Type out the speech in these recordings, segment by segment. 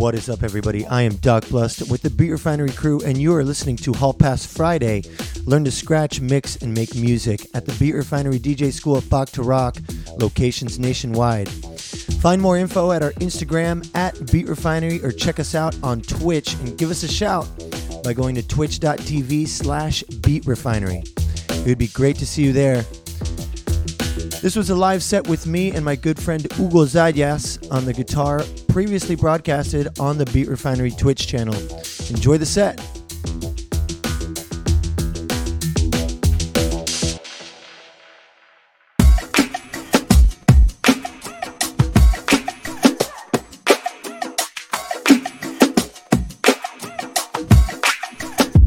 What is up, everybody? I am Doc Blust with the Beat Refinery crew, and you are listening to Hall Pass Friday. Learn to scratch, mix, and make music at the Beat Refinery DJ School of Bach to Rock, locations nationwide. Find more info at our Instagram at Beat Refinery or check us out on Twitch and give us a shout by going to twitch.tv slash Beat Refinery. It would be great to see you there. This was a live set with me and my good friend Hugo Zayas on the guitar, previously broadcasted on the Beat Refinery Twitch channel. Enjoy the set.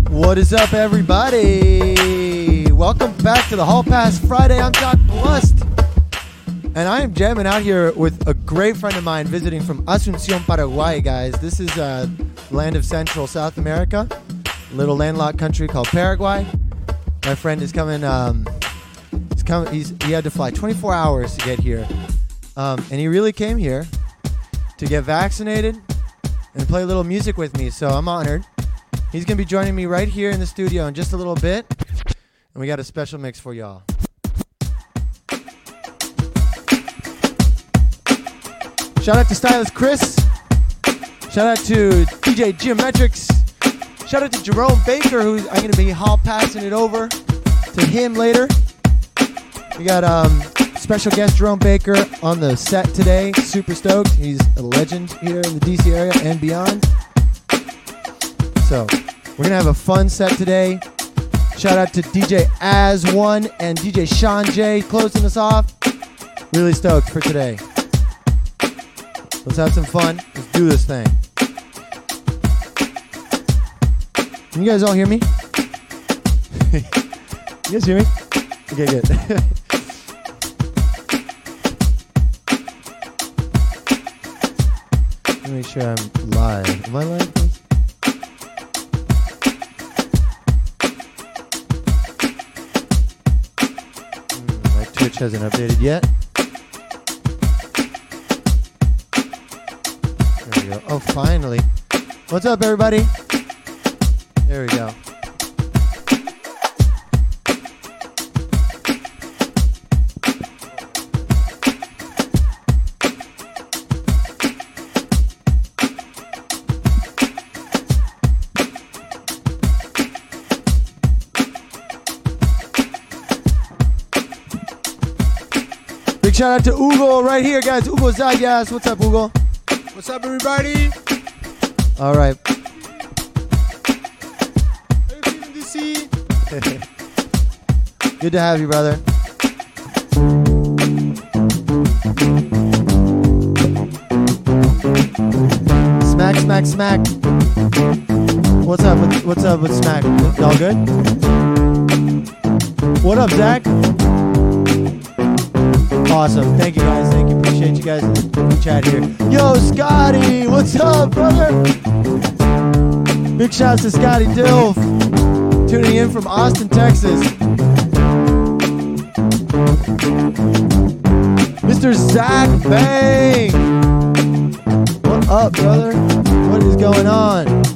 What is up, everybody? Welcome back to the Hall Pass Friday. I'm Doc Blust. And I am jamming out here with a great friend of mine visiting from Asuncion, Paraguay, guys. This is a land of Central South America, little landlocked country called Paraguay. My friend is coming. Um, he's coming. He's he had to fly 24 hours to get here, um, and he really came here to get vaccinated and play a little music with me. So I'm honored. He's gonna be joining me right here in the studio in just a little bit, and we got a special mix for y'all. Shout out to Stylist Chris. Shout out to DJ Geometrics. Shout out to Jerome Baker, who I'm going to be hall passing it over to him later. We got um, special guest Jerome Baker on the set today. Super stoked. He's a legend here in the DC area and beyond. So we're going to have a fun set today. Shout out to DJ As1 and DJ Sean J closing us off. Really stoked for today. Let's have some fun. Let's do this thing. Can you guys all hear me? you guys hear me? Okay, good. Let me make sure I'm live. Am I live? Hmm, my Twitch hasn't updated yet. Oh, finally. What's up, everybody? There we go. Big shout out to Ugo right here, guys. Ugo Zayas. What's up, Hugo? What's up, everybody? All right. How you feeling, DC? Good to have you, brother. Smack, smack, smack. What's up? With, what's up with smack? Y'all good? What up, Zach? Awesome. Thank you, guys. Thank you. Appreciate you guys in the chat here. Yo, Scotty. What's up, brother? Big shouts to Scotty Dilf tuning in from Austin, Texas. Mr. Zach Bang. What up, brother? What is going on?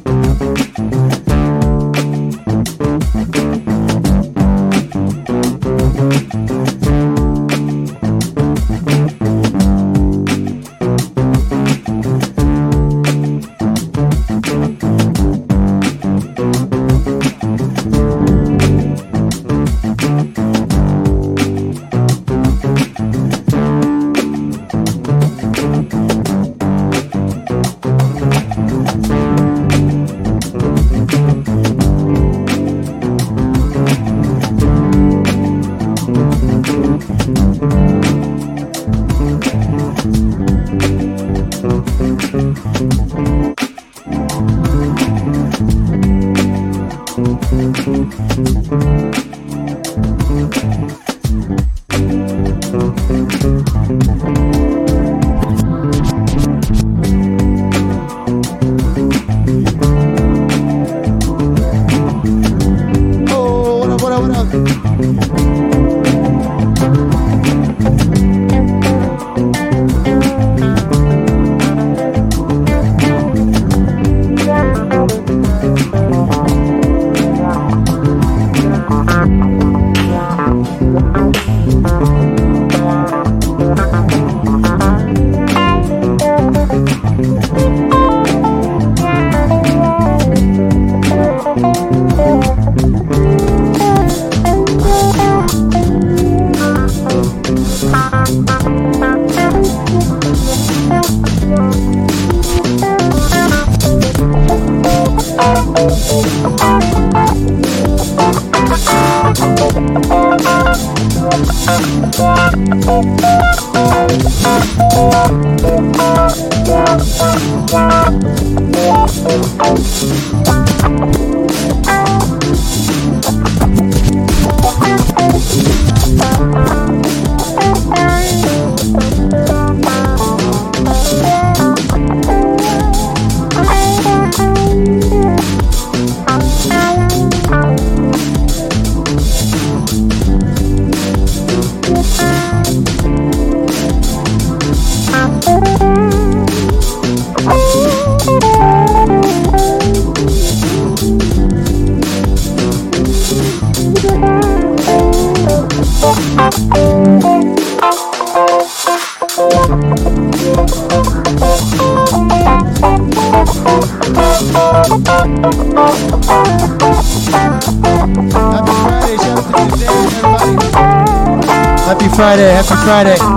Friday,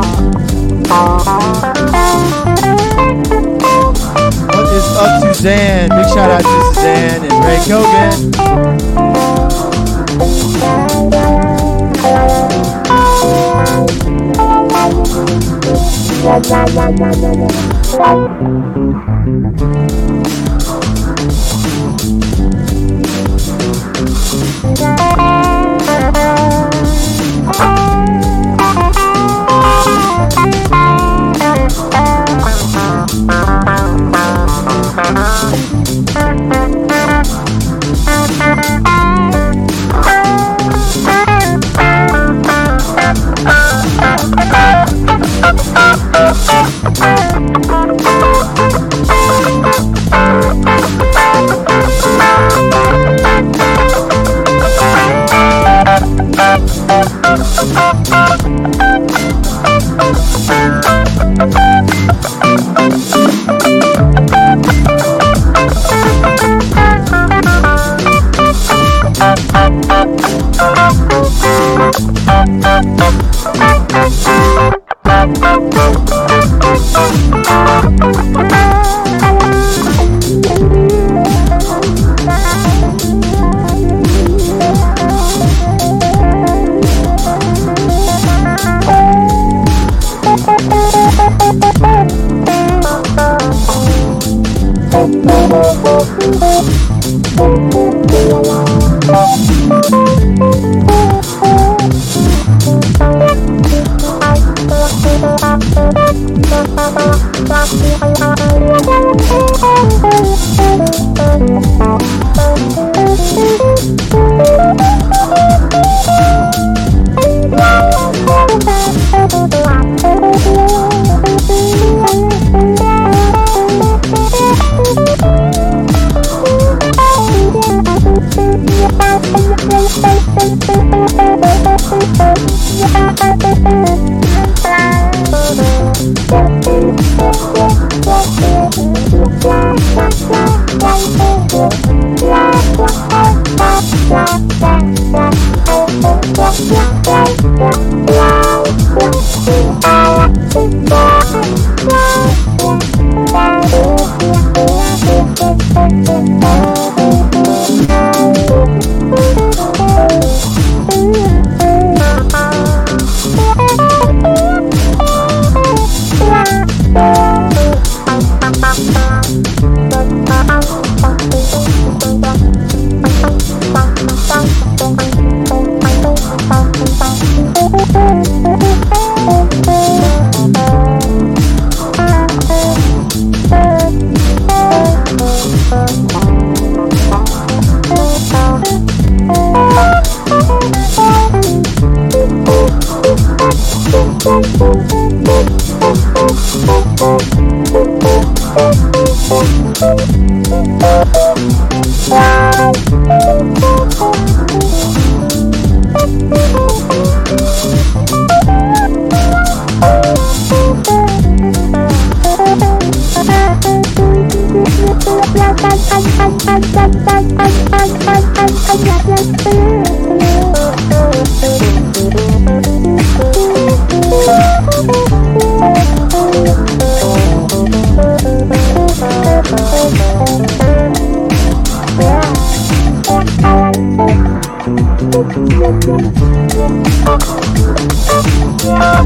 Thank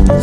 you.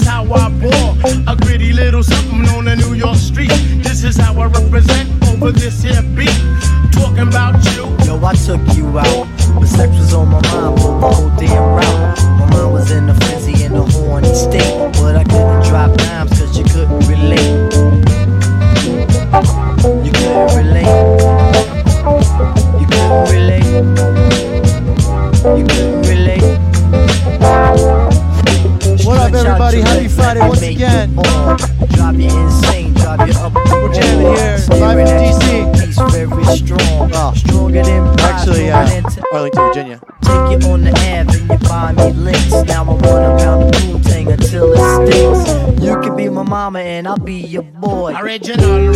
is how I bore a gritty little something on the New York street. This is how I represent over this here beat. Talking about you. Yo, I took you out, but sex was on my mind man, I'll be your boy. Original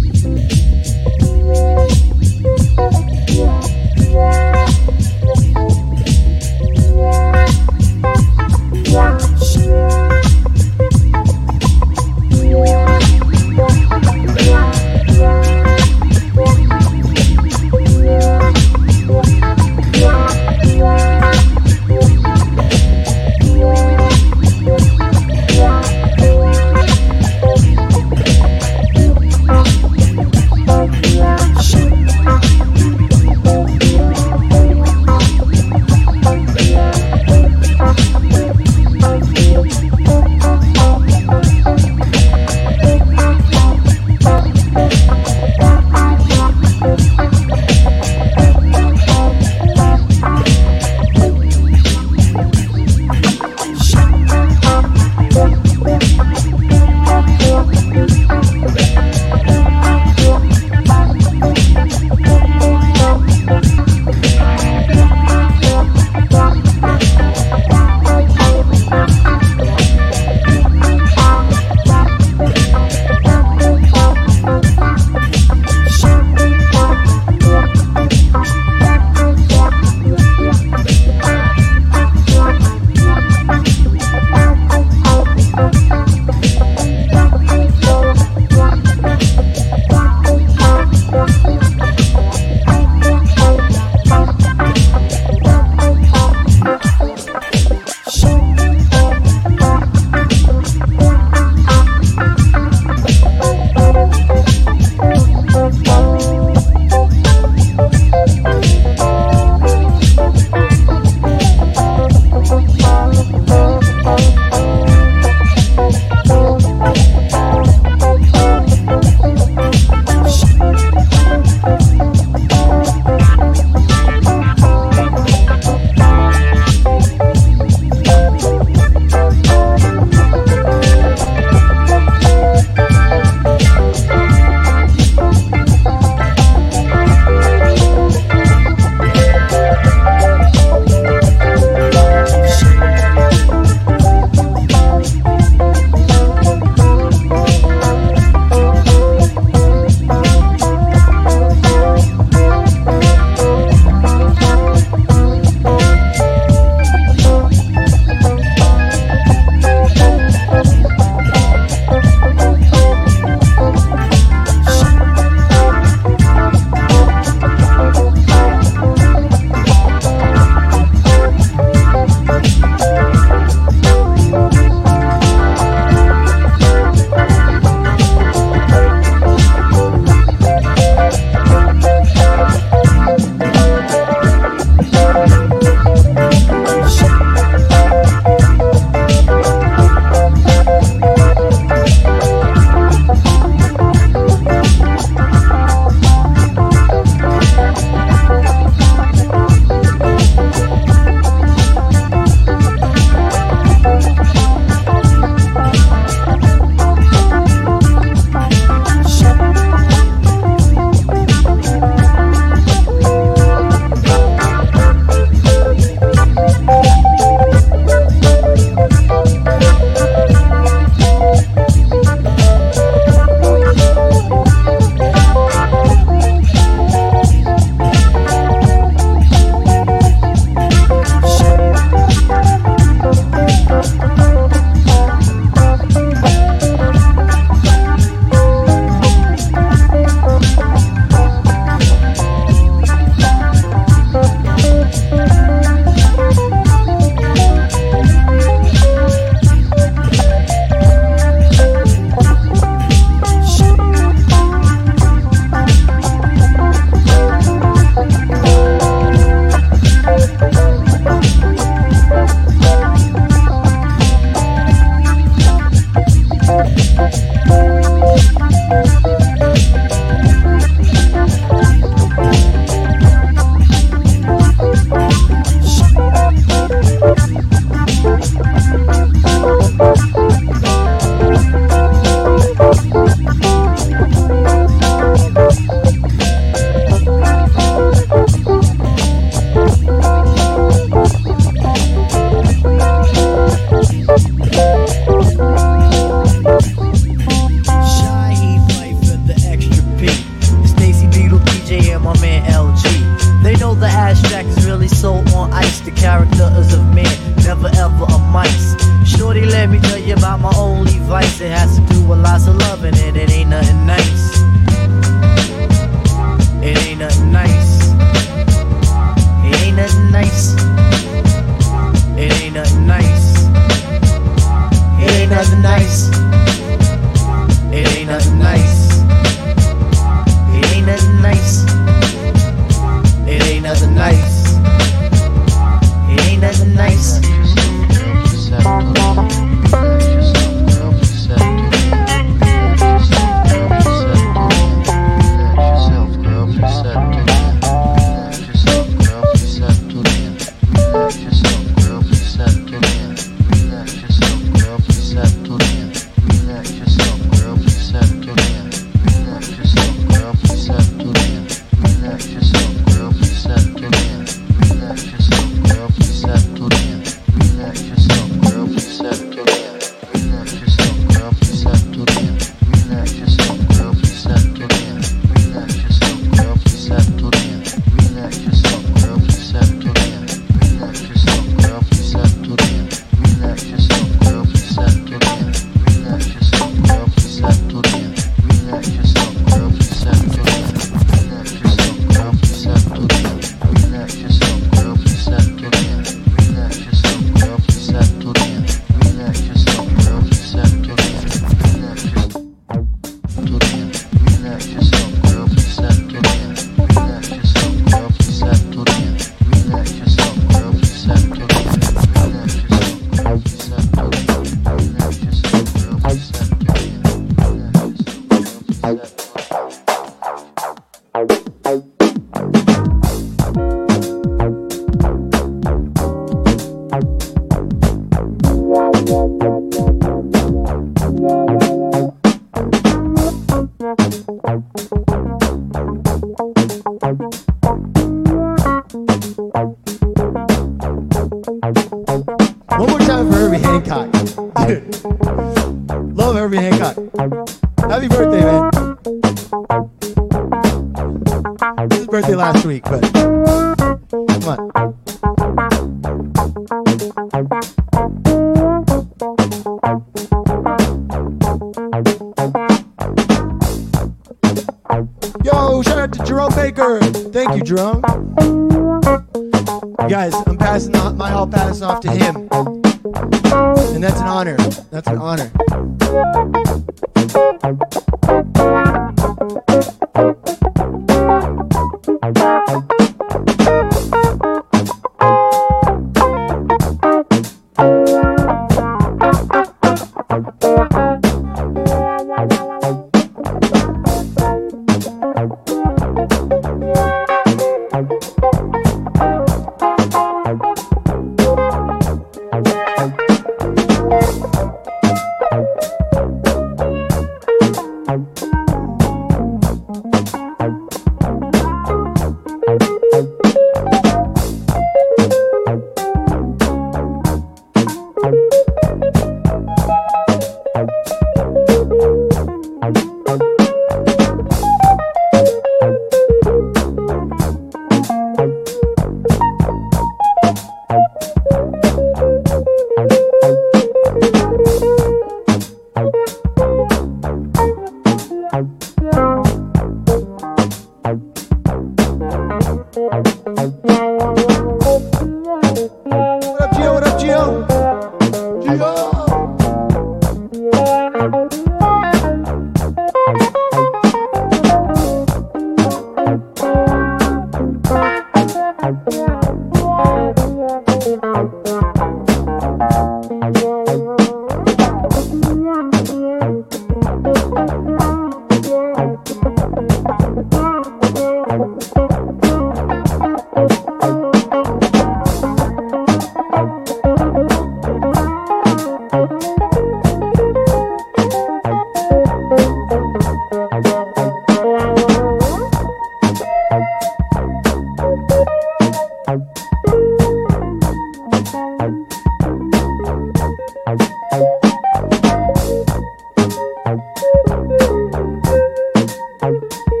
Bye.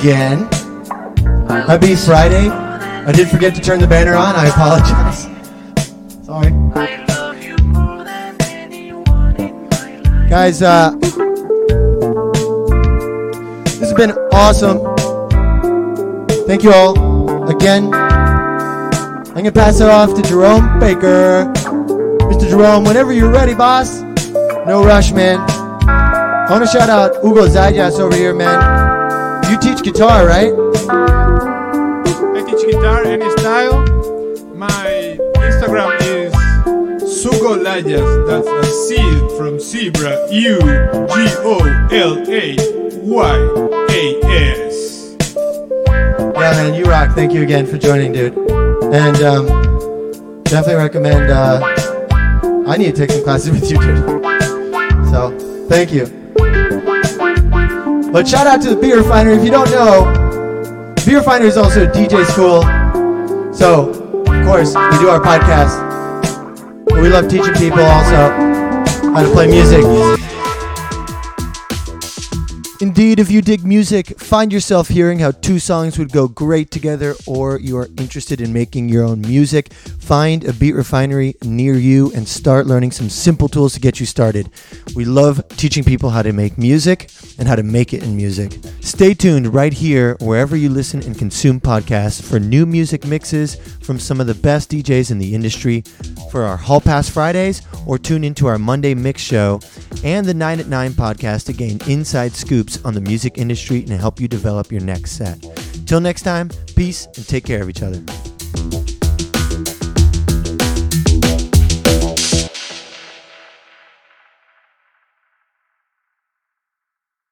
Again. Happy Friday. I did forget to turn the banner on. I apologize. Sorry. Guys, uh, this has been awesome. Thank you all again. I'm gonna pass it off to Jerome Baker. Mr. Jerome, whenever you're ready, boss. No rush, man. I want to shout out Hugo Zayas over here, man. You teach guitar, right? I teach guitar any style. My Instagram is Hugo Zayas. That's a seed from zebra. U G O L A Y A S. Yeah, man, you rock. Thank you again for joining, dude. And um, definitely recommend. Uh, I need to take some classes with you, dude. So, thank you. But shout out to the Beat Refinery. If you don't know, Beat Refinery is also a DJ school. So, of course, we do our podcast. We love teaching people also how to play music. Indeed, if you dig music, find yourself hearing how two songs would go great together, or you are interested in making your own music, find a beat refinery near you and start learning some simple tools to get you started. We love teaching people how to make music and how to make it in music. Stay tuned right here, wherever you listen and consume podcasts, for new music mixes from some of the best DJs in the industry for our Hall Pass Fridays, or tune into our Monday Mix Show and the 9 at 9 podcast to gain inside scoops on the music industry and help you develop your next set. Till next time, peace and take care of each other.